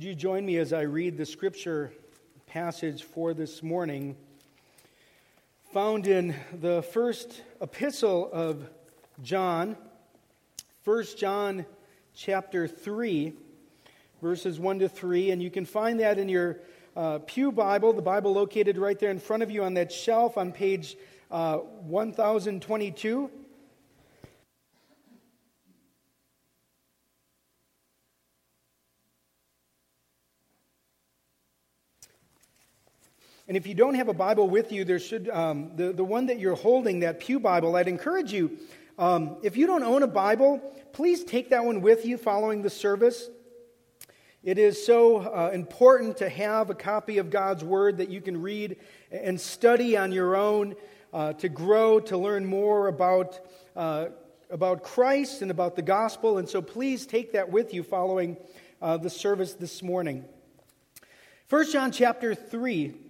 Would you join me as I read the scripture passage for this morning, found in the first epistle of John, 1 John chapter 3, verses 1 to 3. And you can find that in your uh, Pew Bible, the Bible located right there in front of you on that shelf on page uh, 1022. And if you don't have a Bible with you, there should, um, the, the one that you're holding, that Pew Bible, I'd encourage you, um, if you don't own a Bible, please take that one with you following the service. It is so uh, important to have a copy of God's Word that you can read and study on your own, uh, to grow, to learn more about, uh, about Christ and about the gospel. And so please take that with you following uh, the service this morning. 1 John chapter 3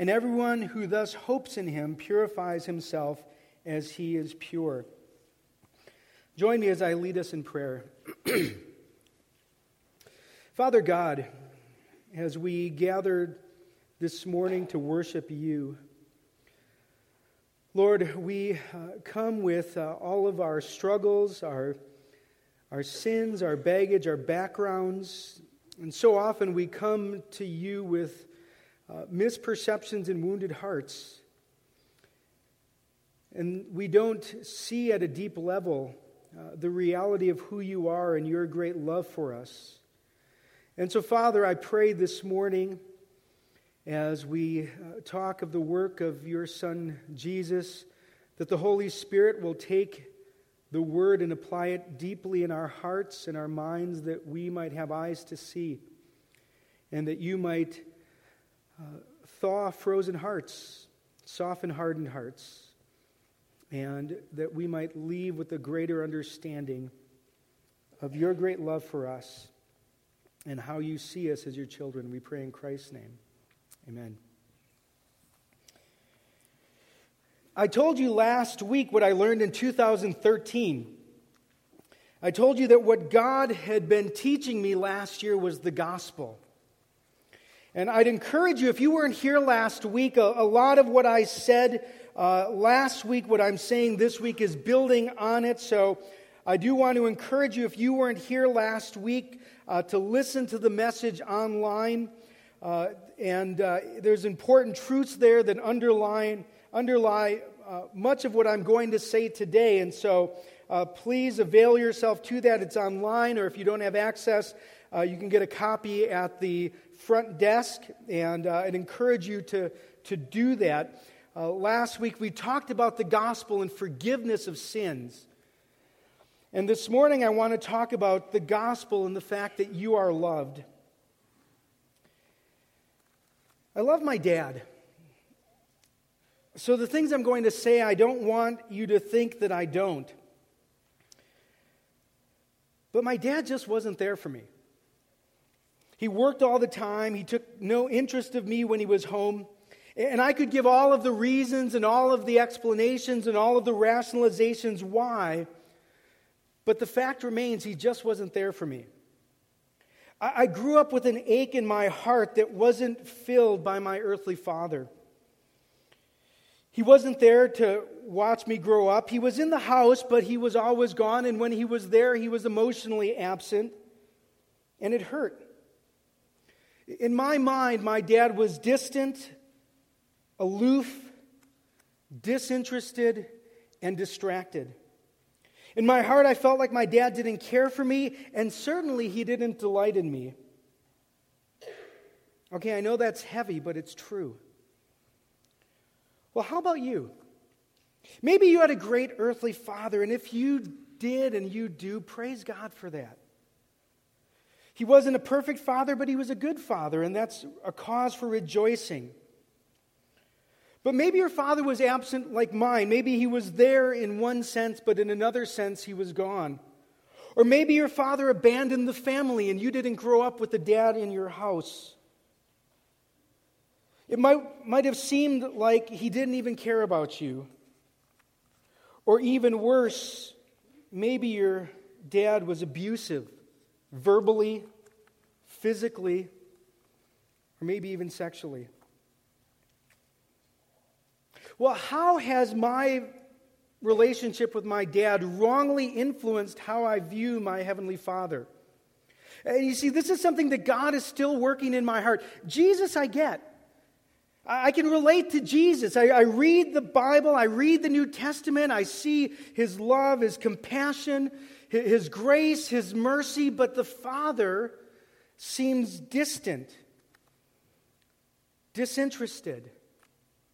And everyone who thus hopes in him purifies himself as he is pure. Join me as I lead us in prayer. Father God, as we gathered this morning to worship you, Lord, we uh, come with uh, all of our struggles, our, our sins, our baggage, our backgrounds. And so often we come to you with uh, misperceptions and wounded hearts. And we don't see at a deep level uh, the reality of who you are and your great love for us. And so, Father, I pray this morning as we uh, talk of the work of your Son Jesus that the Holy Spirit will take the word and apply it deeply in our hearts and our minds that we might have eyes to see and that you might thaw frozen hearts, soften hardened hearts, and that we might leave with a greater understanding of your great love for us and how you see us as your children. We pray in Christ's name. Amen. I told you last week what I learned in 2013. I told you that what God had been teaching me last year was the gospel. And I'd encourage you, if you weren't here last week, a, a lot of what I said uh, last week, what I'm saying this week, is building on it. So I do want to encourage you, if you weren't here last week, uh, to listen to the message online. Uh, and uh, there's important truths there that underline, underlie uh, much of what I'm going to say today. And so uh, please avail yourself to that. It's online, or if you don't have access, you can get a copy at the front desk, and uh, I'd encourage you to, to do that. Uh, last week we talked about the gospel and forgiveness of sins. And this morning I want to talk about the gospel and the fact that you are loved. I love my dad. So the things I'm going to say, I don't want you to think that I don't. But my dad just wasn't there for me. He worked all the time. He took no interest of me when he was home. And I could give all of the reasons and all of the explanations and all of the rationalizations why. But the fact remains, he just wasn't there for me. I grew up with an ache in my heart that wasn't filled by my earthly father. He wasn't there to watch me grow up. He was in the house, but he was always gone. And when he was there, he was emotionally absent. And it hurt. In my mind, my dad was distant, aloof, disinterested, and distracted. In my heart, I felt like my dad didn't care for me, and certainly he didn't delight in me. Okay, I know that's heavy, but it's true. Well, how about you? Maybe you had a great earthly father, and if you did and you do, praise God for that. He wasn't a perfect father, but he was a good father, and that's a cause for rejoicing. But maybe your father was absent like mine. Maybe he was there in one sense, but in another sense, he was gone. Or maybe your father abandoned the family and you didn't grow up with the dad in your house. It might, might have seemed like he didn't even care about you. Or even worse, maybe your dad was abusive verbally, physically, or maybe even sexually. Well, how has my relationship with my dad wrongly influenced how I view my Heavenly Father? And you see, this is something that God is still working in my heart. Jesus, I get. I can relate to Jesus. I, I, read the Bible, I read the New Testament, I see his love, his compassion, his grace, his mercy, but the Father seems distant, disinterested,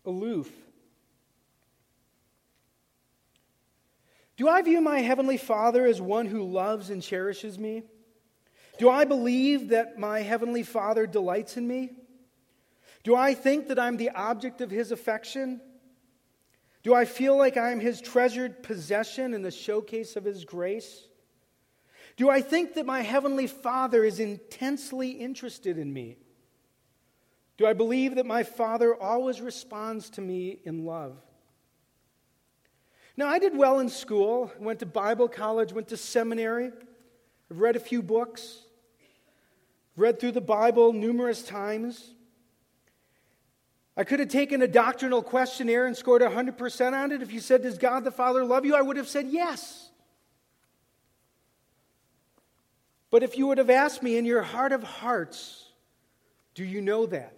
aloof. Do I view my Heavenly Father as one who loves and cherishes me? Do I believe that my Heavenly Father delights in me? Do I think that I'm the object of His affection? Do I feel like I'm his treasured possession and the showcase of his grace? Do I think that my heavenly Father is intensely interested in me? Do I believe that my Father always responds to me in love? Now, I did well in school, went to Bible college, went to seminary, I've read a few books, read through the Bible numerous times. I could have taken a doctrinal questionnaire and scored 100% on it. If you said, Does God the Father love you? I would have said yes. But if you would have asked me in your heart of hearts, Do you know that?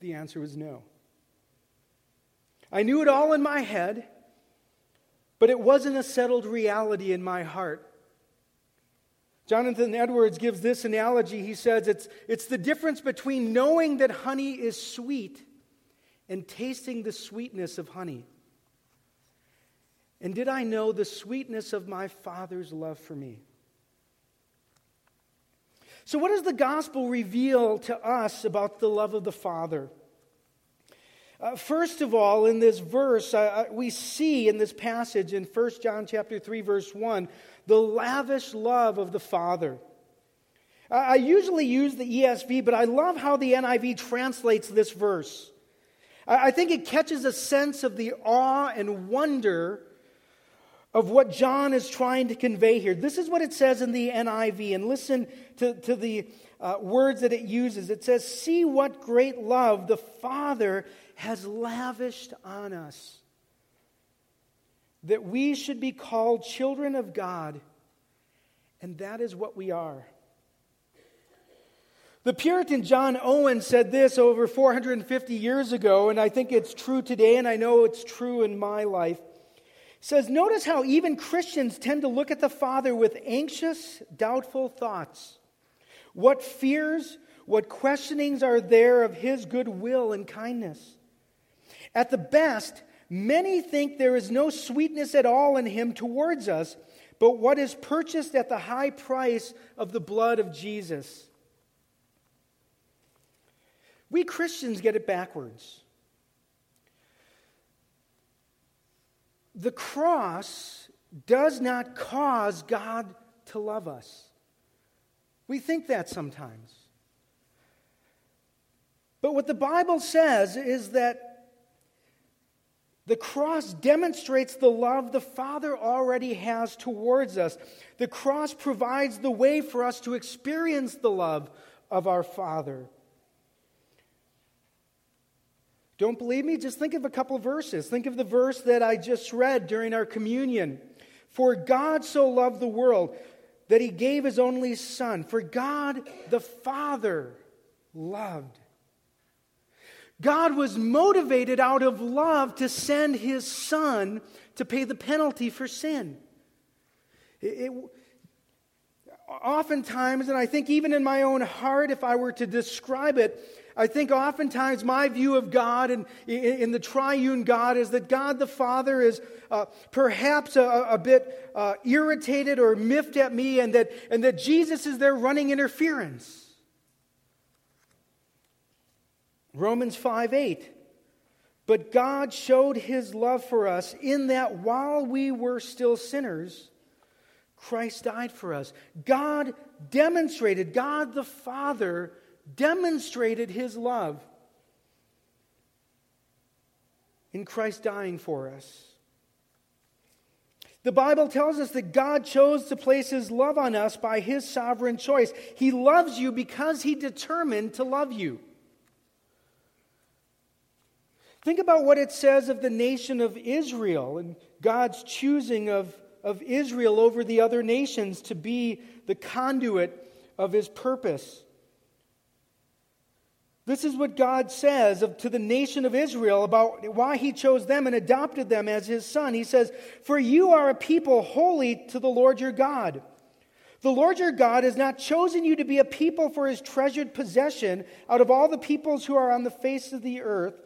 The answer was no. I knew it all in my head, but it wasn't a settled reality in my heart. Jonathan Edwards gives this analogy. He says it's, it's the difference between knowing that honey is sweet and tasting the sweetness of honey. And did I know the sweetness of my Father's love for me? So, what does the gospel reveal to us about the love of the Father? Uh, first of all, in this verse, uh, uh we see in this passage in 1 John chapter 3, verse 1, the lavish love of the Father. I usually use the ESV, but I love how the NIV translates this verse. I think it catches a sense of the awe and wonder of what John is trying to convey here. This is what it says in the NIV, and listen to, to the uh, words that it uses. It says, See what great love the Father has lavished on us that we should be called children of God, and that is what we are. The Puritan John Owen said this over 450 years ago, and I think it's true today, and I know it's true in my life. He says, Notice how even Christians tend to look at the Father with anxious, doubtful thoughts. What fears, what questionings are there of His goodwill and kindness? At the best, Many think there is no sweetness at all in him towards us, but what is purchased at the high price of the blood of Jesus. We Christians get it backwards. The cross does not cause God to love us. We think that sometimes. But what the Bible says is that the cross demonstrates the love the Father already has towards us. The cross provides the way for us to experience the love of our Father. Don't believe me? Just think of a couple of verses. Think of the verse that I just read during our communion. For God so loved the world that he gave his only Son. For God the Father loved God was motivated out of love to send his son to pay the penalty for sin. It, it, oftentimes, and I think even in my own heart, if I were to describe it, I think oftentimes my view of God and in, the triune God is that God the Father is uh, perhaps a, a bit uh, irritated or miffed at me, and that, and that Jesus is there running interference. Romans 5 8. But God showed his love for us in that while we were still sinners, Christ died for us. God demonstrated, God the Father demonstrated his love in Christ dying for us. The Bible tells us that God chose to place his love on us by his sovereign choice. He loves you because he determined to love you. Think about what it says of the nation of Israel and God's choosing of, of Israel over the other nations to be the conduit of his purpose. This is what God says of, to the nation of Israel about why he chose them and adopted them as his son. He says, For you are a people holy to the Lord your God. The Lord your God has not chosen you to be a people for his treasured possession out of all the peoples who are on the face of the earth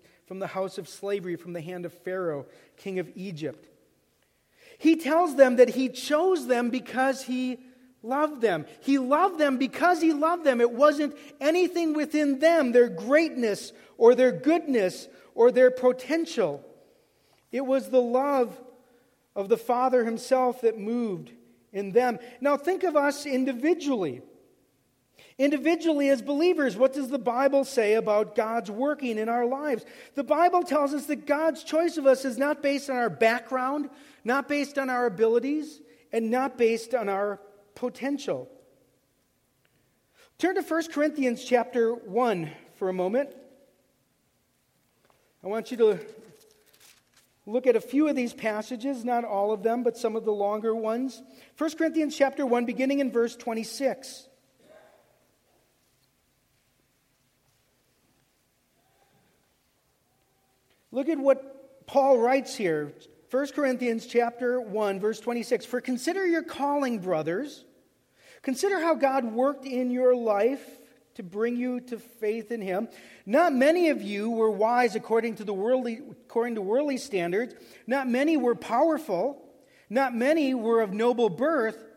from the house of slavery, from the hand of Pharaoh, king of Egypt. He tells them that he chose them because he loved them. He loved them because he loved them. It wasn't anything within them, their greatness or their goodness or their potential. It was the love of the Father himself that moved in them. Now, think of us individually. Individually, as believers, what does the Bible say about God's working in our lives? The Bible tells us that God's choice of us is not based on our background, not based on our abilities, and not based on our potential. Turn to 1 Corinthians chapter 1 for a moment. I want you to look at a few of these passages, not all of them, but some of the longer ones. 1 Corinthians chapter 1, beginning in verse 26. Look at what Paul writes here. 1 Corinthians chapter 1 verse 26 For consider your calling brothers. Consider how God worked in your life to bring you to faith in him. Not many of you were wise according to the worldly according to worldly standards. Not many were powerful. Not many were of noble birth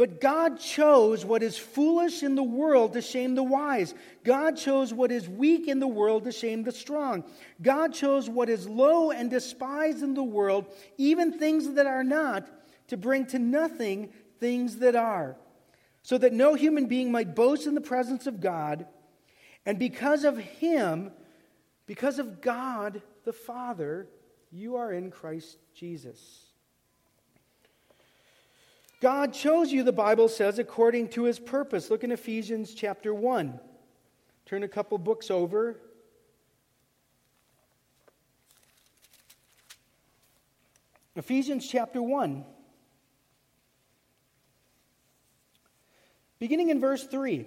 but God chose what is foolish in the world to shame the wise. God chose what is weak in the world to shame the strong. God chose what is low and despised in the world, even things that are not, to bring to nothing things that are, so that no human being might boast in the presence of God. And because of him, because of God the Father, you are in Christ Jesus. God chose you, the Bible says, according to his purpose. Look in Ephesians chapter 1. Turn a couple books over. Ephesians chapter 1. Beginning in verse 3.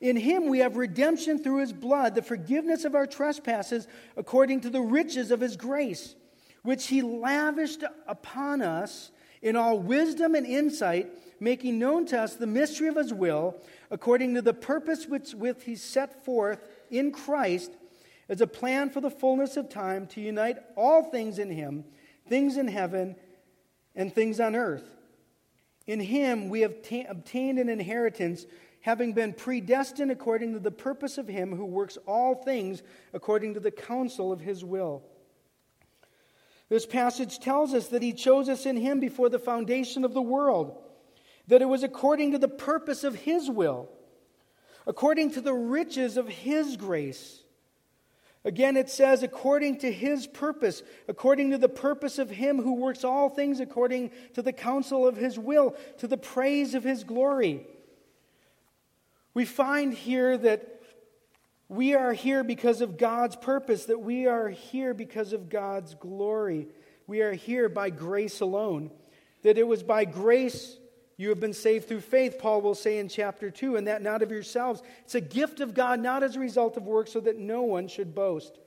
In him we have redemption through his blood, the forgiveness of our trespasses according to the riches of his grace, which he lavished upon us in all wisdom and insight, making known to us the mystery of his will, according to the purpose which with he set forth in Christ as a plan for the fullness of time to unite all things in him, things in heaven and things on earth. In him we have ta- obtained an inheritance having been predestined according to the purpose of Him who works all things according to the counsel of His will. This passage tells us that He chose us in Him before the foundation of the world, that it was according to the purpose of His will, according to the riches of His grace Again, it says, according to his purpose, according to the purpose of him who works all things according to the counsel of his will, to the praise of his glory. We find here that we are here because of God's purpose, that we are here because of God's glory. We are here by grace alone. That it was by grace you have been saved through faith, Paul will say in chapter 2, and that not of yourselves. It's a gift of God, not as a result of work, so that no one should boast.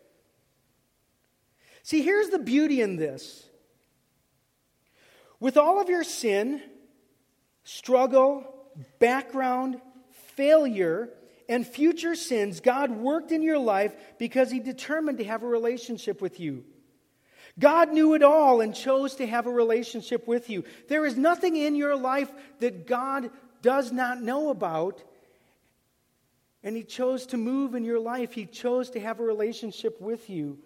See, here's the beauty in this. With all of your sin, struggle, background, failure, and future sins, God worked in your life because He determined to have a relationship with you. God knew it all and chose to have a relationship with you. There is nothing in your life that God does not know about. And He chose to move in your life, He chose to have a relationship with you.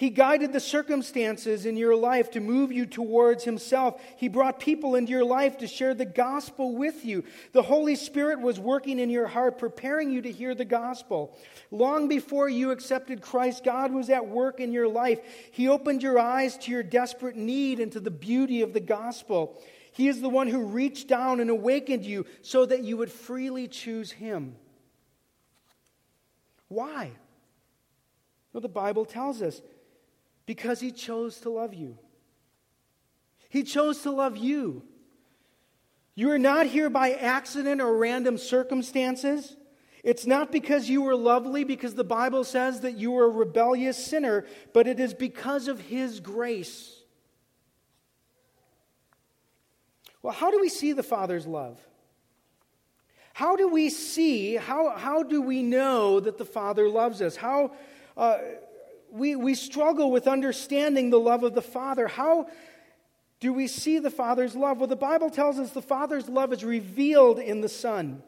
He guided the circumstances in your life to move you towards Himself. He brought people into your life to share the gospel with you. The Holy Spirit was working in your heart, preparing you to hear the gospel. Long before you accepted Christ, God was at work in your life. He opened your eyes to your desperate need and to the beauty of the gospel. He is the one who reached down and awakened you so that you would freely choose Him. Why? Well, the Bible tells us because he chose to love you. He chose to love you. You are not here by accident or random circumstances. It's not because you were lovely, because the Bible says that you were a rebellious sinner, but it is because of His grace. Well, how do we see the Father's love? How do we see, how, how do we know that the Father loves us? How, uh, we, we struggle with understanding the love of the Father. How do we see the Father's love? Well, the Bible tells us the Father's love is revealed in the Son.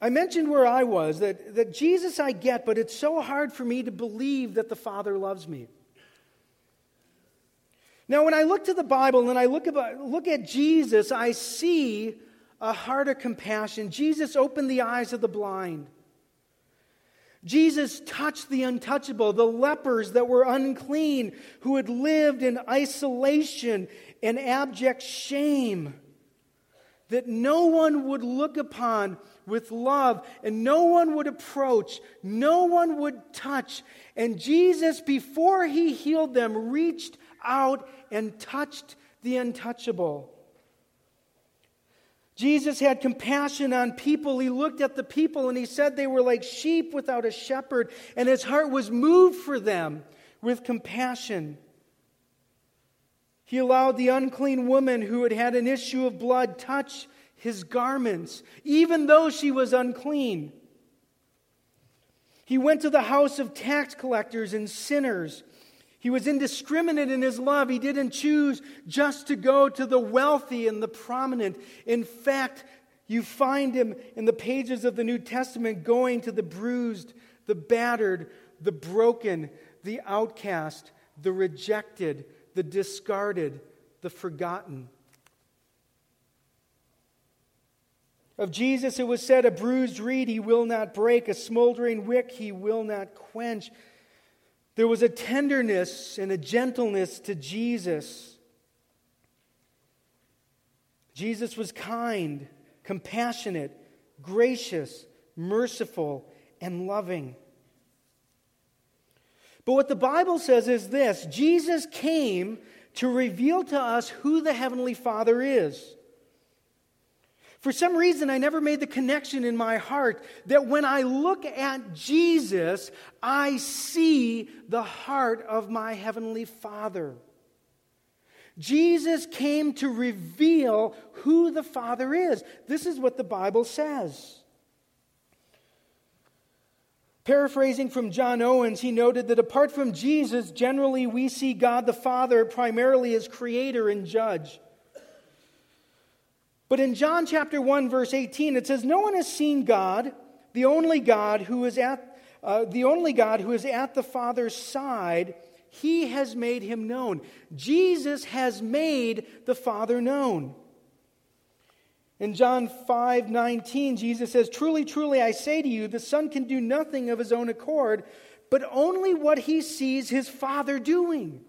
I mentioned where I was, that, that Jesus I get, but it's so hard for me to believe that the Father loves me. Now, when I look to the Bible and I look, about, look at Jesus, I see a heart of compassion. Jesus opened the eyes of the blind. Jesus touched the untouchable, the lepers that were unclean, who had lived in isolation and abject shame, that no one would look upon with love and no one would approach, no one would touch. And Jesus, before he healed them, reached out and touched the untouchable. Jesus had compassion on people. He looked at the people and he said they were like sheep without a shepherd, and his heart was moved for them with compassion. He allowed the unclean woman who had had an issue of blood touch his garments, even though she was unclean. He went to the house of tax collectors and sinners he was indiscriminate in his love. He didn't choose just to go to the wealthy and the prominent. In fact, you find him in the pages of the New Testament going to the bruised, the battered, the broken, the outcast, the rejected, the discarded, the forgotten. Of Jesus, it was said, A bruised reed he will not break, a smoldering wick he will not quench. There was a tenderness and a gentleness to Jesus. Jesus was kind, compassionate, gracious, merciful, and loving. But what the Bible says is this Jesus came to reveal to us who the Heavenly Father is. For some reason, I never made the connection in my heart that when I look at Jesus, I see the heart of my Heavenly Father. Jesus came to reveal who the Father is. This is what the Bible says. Paraphrasing from John Owens, he noted that apart from Jesus, generally we see God the Father primarily as creator and judge. But in John chapter 1, verse 18, it says, No one has seen God, the only God who is at uh, the only God who is at the Father's side, he has made him known. Jesus has made the Father known. In John 5 19, Jesus says, Truly, truly, I say to you, the Son can do nothing of his own accord, but only what he sees his Father doing.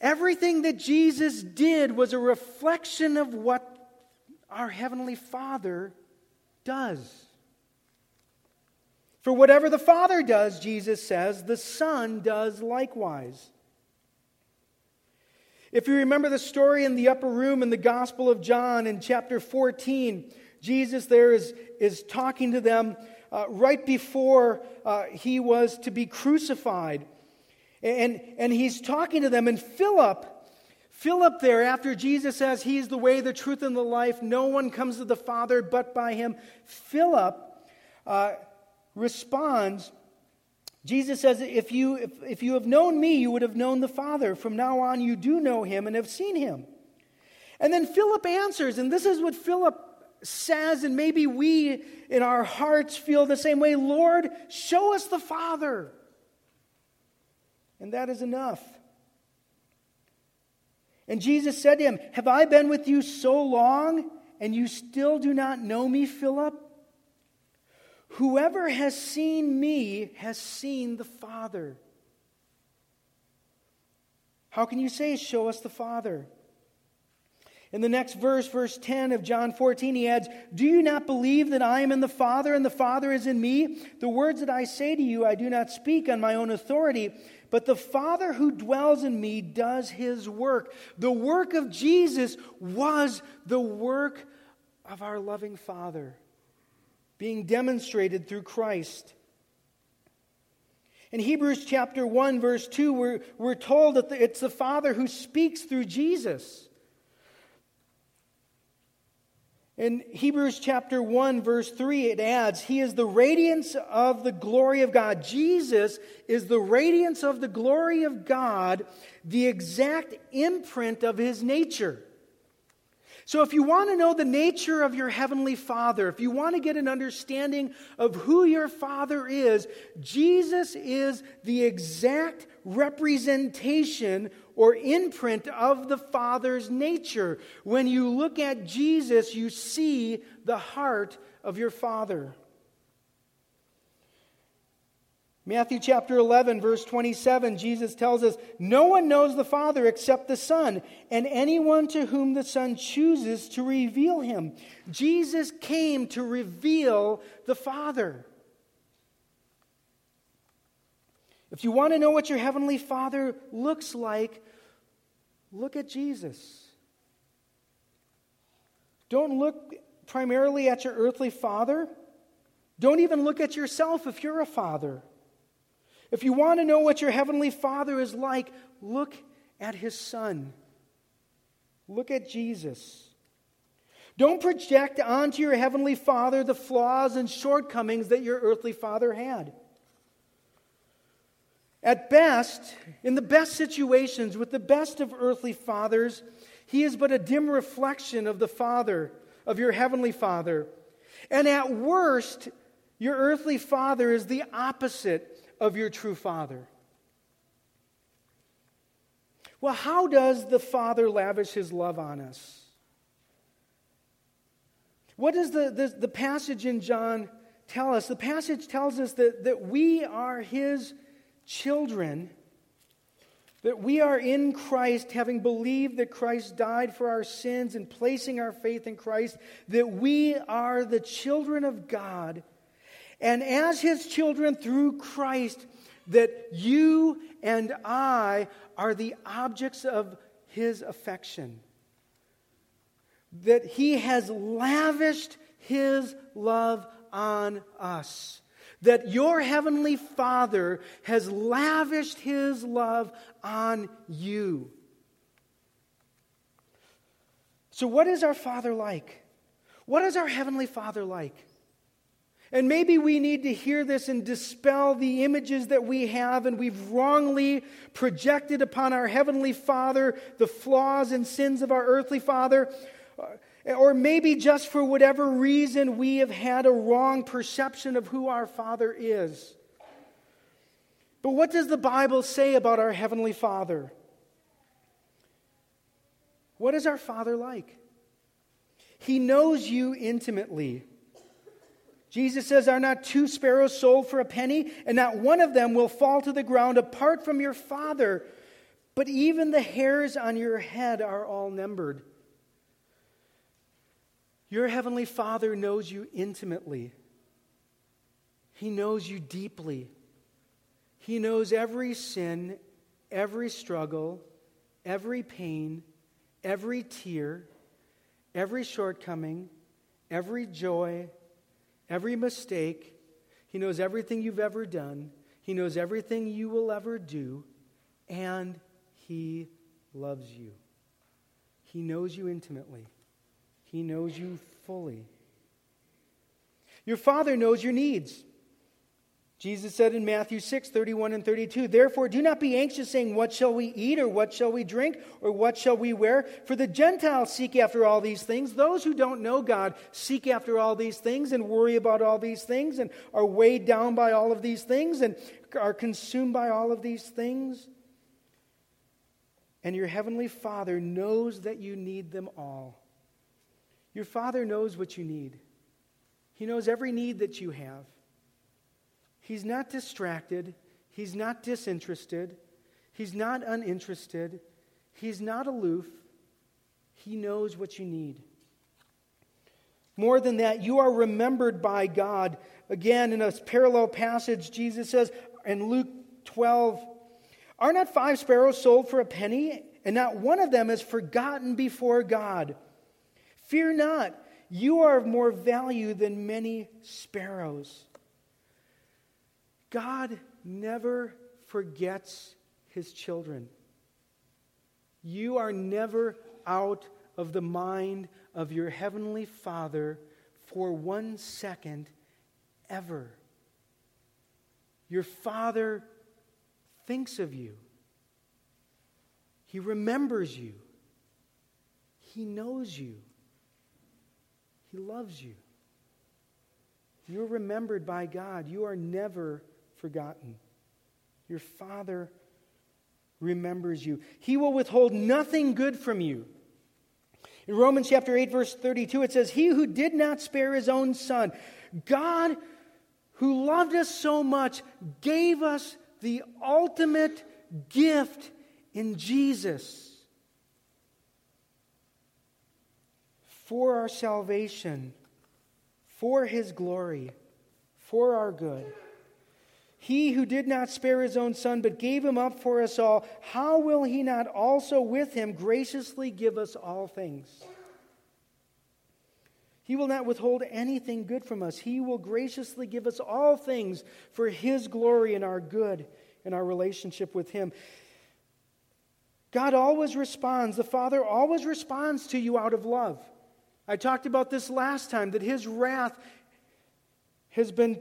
Everything that Jesus did was a reflection of what our Heavenly Father does. For whatever the Father does, Jesus says, the Son does likewise. If you remember the story in the upper room in the Gospel of John in chapter 14, Jesus there is, is talking to them uh, right before uh, he was to be crucified. And, and he's talking to them, and Philip, Philip there, after Jesus says he's the way, the truth, and the life, no one comes to the Father but by him. Philip uh, responds, Jesus says, if you, if, if you have known me, you would have known the Father. From now on, you do know him and have seen him. And then Philip answers, and this is what Philip says, and maybe we in our hearts feel the same way Lord, show us the Father. And that is enough. And Jesus said to him, Have I been with you so long, and you still do not know me, Philip? Whoever has seen me has seen the Father. How can you say, Show us the Father? In the next verse, verse 10 of John 14, he adds, Do you not believe that I am in the Father and the Father is in me? The words that I say to you, I do not speak on my own authority, but the Father who dwells in me does his work. The work of Jesus was the work of our loving Father, being demonstrated through Christ. In Hebrews chapter 1, verse 2, we're, we're told that it's the Father who speaks through Jesus. In Hebrews chapter 1, verse 3, it adds, He is the radiance of the glory of God. Jesus is the radiance of the glory of God, the exact imprint of His nature. So, if you want to know the nature of your Heavenly Father, if you want to get an understanding of who your Father is, Jesus is the exact representation or imprint of the Father's nature. When you look at Jesus, you see the heart of your Father. Matthew chapter 11, verse 27, Jesus tells us, No one knows the Father except the Son, and anyone to whom the Son chooses to reveal him. Jesus came to reveal the Father. If you want to know what your Heavenly Father looks like, look at Jesus. Don't look primarily at your earthly father. Don't even look at yourself if you're a father. If you want to know what your Heavenly Father is like, look at His Son. Look at Jesus. Don't project onto your Heavenly Father the flaws and shortcomings that your earthly father had. At best, in the best situations, with the best of earthly fathers, he is but a dim reflection of the Father, of your heavenly Father. And at worst, your earthly father is the opposite of your true father. Well, how does the Father lavish his love on us? What does the, the, the passage in John tell us? The passage tells us that, that we are his children, that we are in Christ, having believed that Christ died for our sins and placing our faith in Christ, that we are the children of God. And as his children through Christ, that you and I are the objects of his affection. That he has lavished his love on us that your heavenly Father has lavished his love on you. So, what is our Father like? What is our heavenly Father like? And maybe we need to hear this and dispel the images that we have and we've wrongly projected upon our Heavenly Father the flaws and sins of our earthly Father. Or maybe just for whatever reason we have had a wrong perception of who our Father is. But what does the Bible say about our Heavenly Father? What is our Father like? He knows you intimately. Jesus says, Are not two sparrows sold for a penny? And not one of them will fall to the ground apart from your Father. But even the hairs on your head are all numbered. Your Heavenly Father knows you intimately, He knows you deeply. He knows every sin, every struggle, every pain, every tear, every shortcoming, every joy, every mistake. He knows everything you've ever done. He knows everything you will ever do. And He loves you. He knows you intimately. He knows you fully. Your Father knows your needs. Jesus said in Matthew 6, 31 and 32, Therefore, do not be anxious, saying, What shall we eat, or what shall we drink, or what shall we wear? For the Gentiles seek after all these things. Those who don't know God seek after all these things and worry about all these things and are weighed down by all of these things and are consumed by all of these things. And your heavenly Father knows that you need them all. Your Father knows what you need, He knows every need that you have. He's not distracted. He's not disinterested. He's not uninterested. He's not aloof. He knows what you need. More than that, you are remembered by God. Again, in a parallel passage, Jesus says in Luke 12, Are not five sparrows sold for a penny, and not one of them is forgotten before God? Fear not, you are of more value than many sparrows. God never forgets his children. You are never out of the mind of your heavenly Father for one second ever. Your Father thinks of you, He remembers you, He knows you, He loves you. You're remembered by God. You are never forgotten. Your Father remembers you. He will withhold nothing good from you. In Romans chapter 8, verse 32, it says, He who did not spare his own son, God, who loved us so much, gave us the ultimate gift in Jesus. For our salvation, for his glory, for our good. He who did not spare his own son, but gave him up for us all, how will he not also with him graciously give us all things? He will not withhold anything good from us. He will graciously give us all things for his glory and our good and our relationship with him. God always responds, the Father always responds to you out of love. I talked about this last time that his wrath has been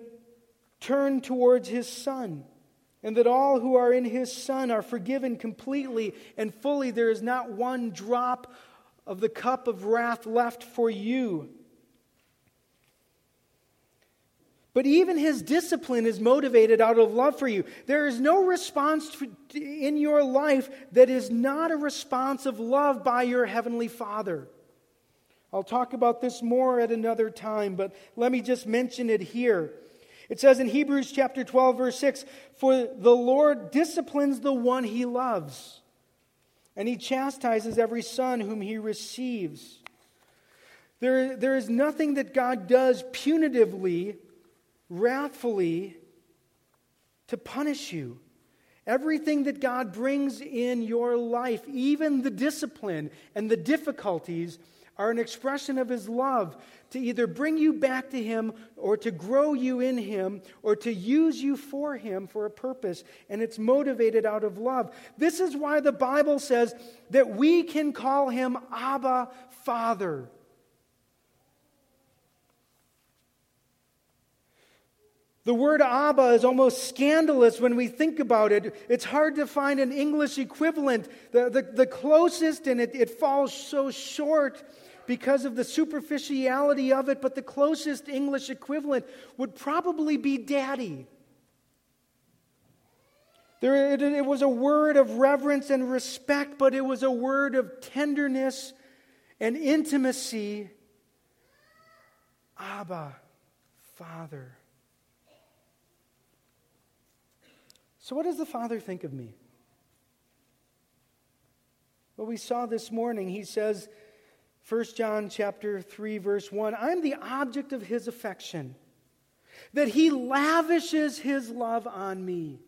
turned towards his Son, and that all who are in his Son are forgiven completely and fully. There is not one drop of the cup of wrath left for you. But even his discipline is motivated out of love for you. There is no response in your life that is not a response of love by your heavenly Father. I'll talk about this more at another time, but let me just mention it here. It says in Hebrews chapter 12, verse 6 For the Lord disciplines the one he loves, and he chastises every son whom he receives. There, there is nothing that God does punitively, wrathfully, to punish you. Everything that God brings in your life, even the discipline and the difficulties, are an expression of his love to either bring you back to him or to grow you in him or to use you for him for a purpose. And it's motivated out of love. This is why the Bible says that we can call him Abba, Father. The word Abba is almost scandalous when we think about it. It's hard to find an English equivalent. The, the, the closest, and it, it falls so short, because of the superficiality of it, but the closest English equivalent would probably be daddy. There, it, it was a word of reverence and respect, but it was a word of tenderness and intimacy. Abba, Father. So, what does the Father think of me? Well, we saw this morning, he says, 1 John chapter 3 verse 1, I'm the object of his affection, that he lavishes his love on me.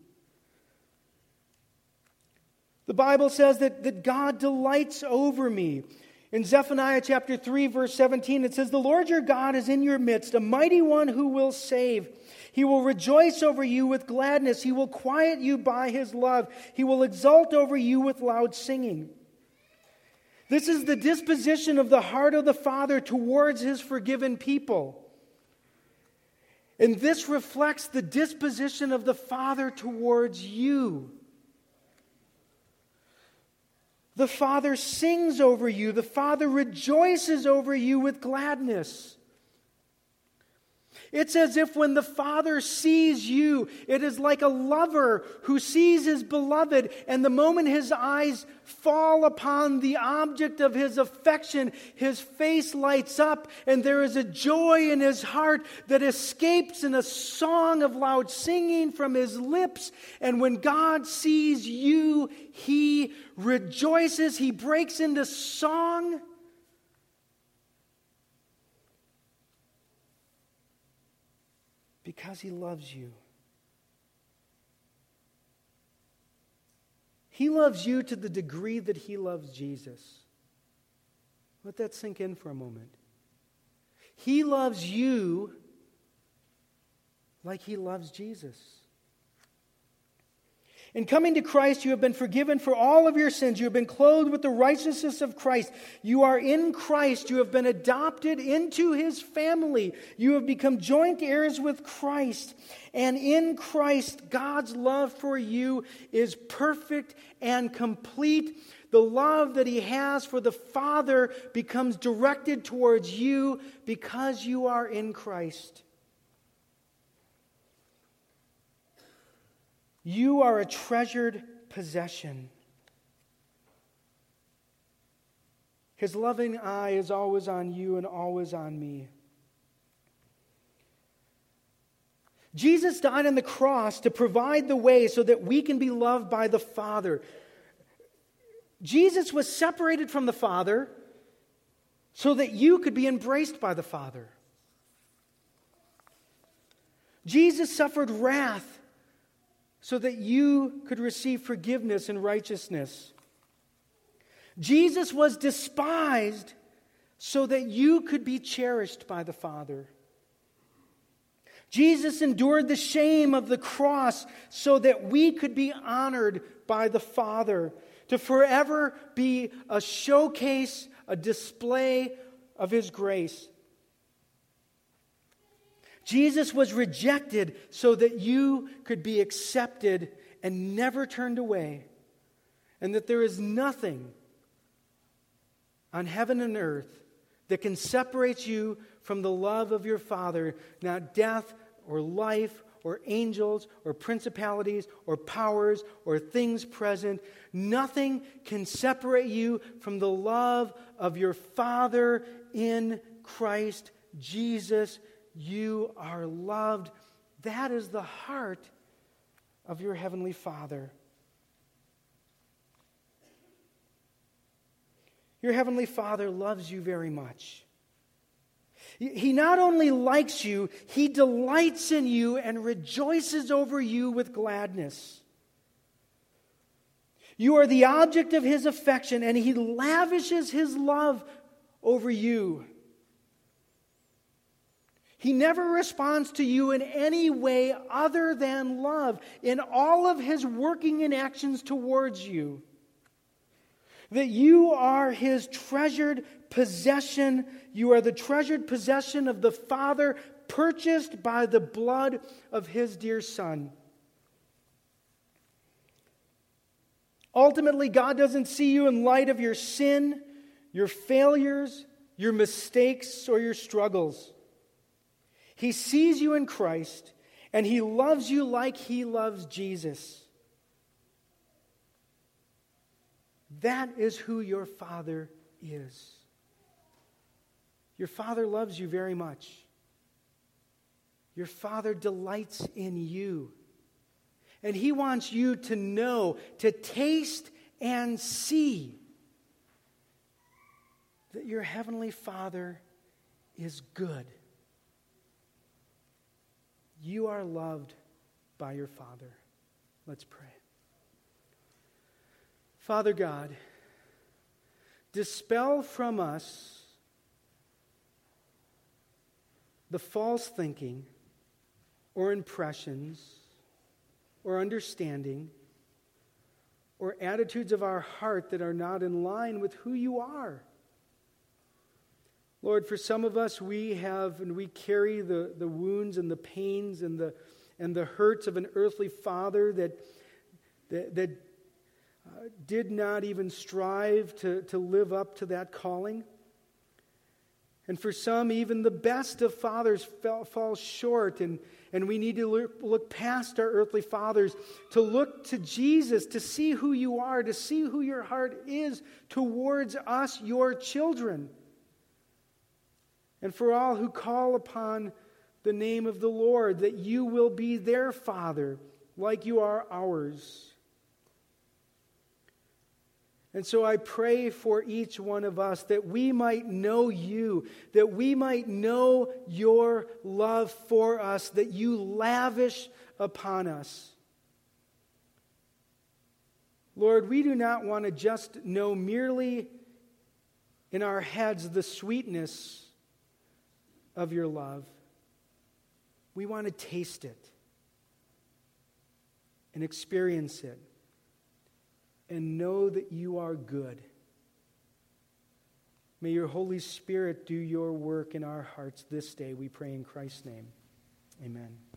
The Bible says that, that God delights over me. In Zephaniah chapter 3, verse 17, it says, The Lord your God is in your midst, a mighty one who will save. He will rejoice over you with gladness. He will quiet you by his love. He will exult over you with loud singing. This is the disposition of the heart of the Father towards his forgiven people. And this reflects the disposition of the Father towards you. The Father sings over you, the Father rejoices over you with gladness. It's as if when the Father sees you, it is like a lover who sees his beloved, and the moment his eyes fall upon the object of his affection, his face lights up, and there is a joy in his heart that escapes in a song of loud singing from his lips. And when God sees you, he rejoices, he breaks into song. Because he loves you. He loves you to the degree that he loves Jesus. Let that sink in for a moment. He loves you like he loves Jesus. In coming to Christ, you have been forgiven for all of your sins. You have been clothed with the righteousness of Christ. You are in Christ. You have been adopted into his family. You have become joint heirs with Christ. And in Christ, God's love for you is perfect and complete. The love that he has for the Father becomes directed towards you because you are in Christ. You are a treasured possession. His loving eye is always on you and always on me. Jesus died on the cross to provide the way so that we can be loved by the Father. Jesus was separated from the Father so that you could be embraced by the Father. Jesus suffered wrath so that you could receive forgiveness and righteousness. Jesus was despised so that you could be cherished by the Father. Jesus endured the shame of the cross so that we could be honored by the Father, to forever be a showcase, a display of His grace. Jesus was rejected so that you could be accepted and never turned away, and that there is nothing on heaven and earth that can separate you from the love of your Father, not death or life or angels or principalities or powers or things present. Nothing can separate you from the love of your Father in Christ Jesus you are loved. That is the heart of your Heavenly Father. Your Heavenly Father loves you very much. He not only likes you, He delights in you and rejoices over you with gladness. You are the object of His affection, and He lavishes His love over you. He never responds to you in any way other than love in all of his working and actions towards you. That you are his treasured possession. You are the treasured possession of the Father, purchased by the blood of his dear Son. Ultimately, God doesn't see you in light of your sin, your failures, your mistakes, or your struggles. He sees you in Christ, and He loves you like He loves Jesus. That is who your Father is. Your Father loves you very much. Your Father delights in you. And He wants you to know, to taste and see that your Heavenly Father is good. You are loved by your Father. Let's pray. Father God, dispel from us the false thinking or impressions or understanding or attitudes of our heart that are not in line with who you are. Lord, for some of us, we have and we carry the, the wounds and the pains and the, and the hurts of an earthly father that, that, that uh, did not even strive to, to live up to that calling. And for some, even the best of fathers fell, falls short, and, and we need to look, look past our earthly fathers to look to Jesus, to see who you are, to see who your heart is towards us, your children. And for all who call upon the name of the Lord, that you will be their Father like you are ours. And so I pray for each one of us that we might know you, that we might know your love for us, that you lavish upon us. Lord, we do not want to just know merely in our heads the sweetness of your love. We want to taste it and experience it and know that you are good. May your Holy Spirit do your work in our hearts this day, we pray in Christ's name. Amen.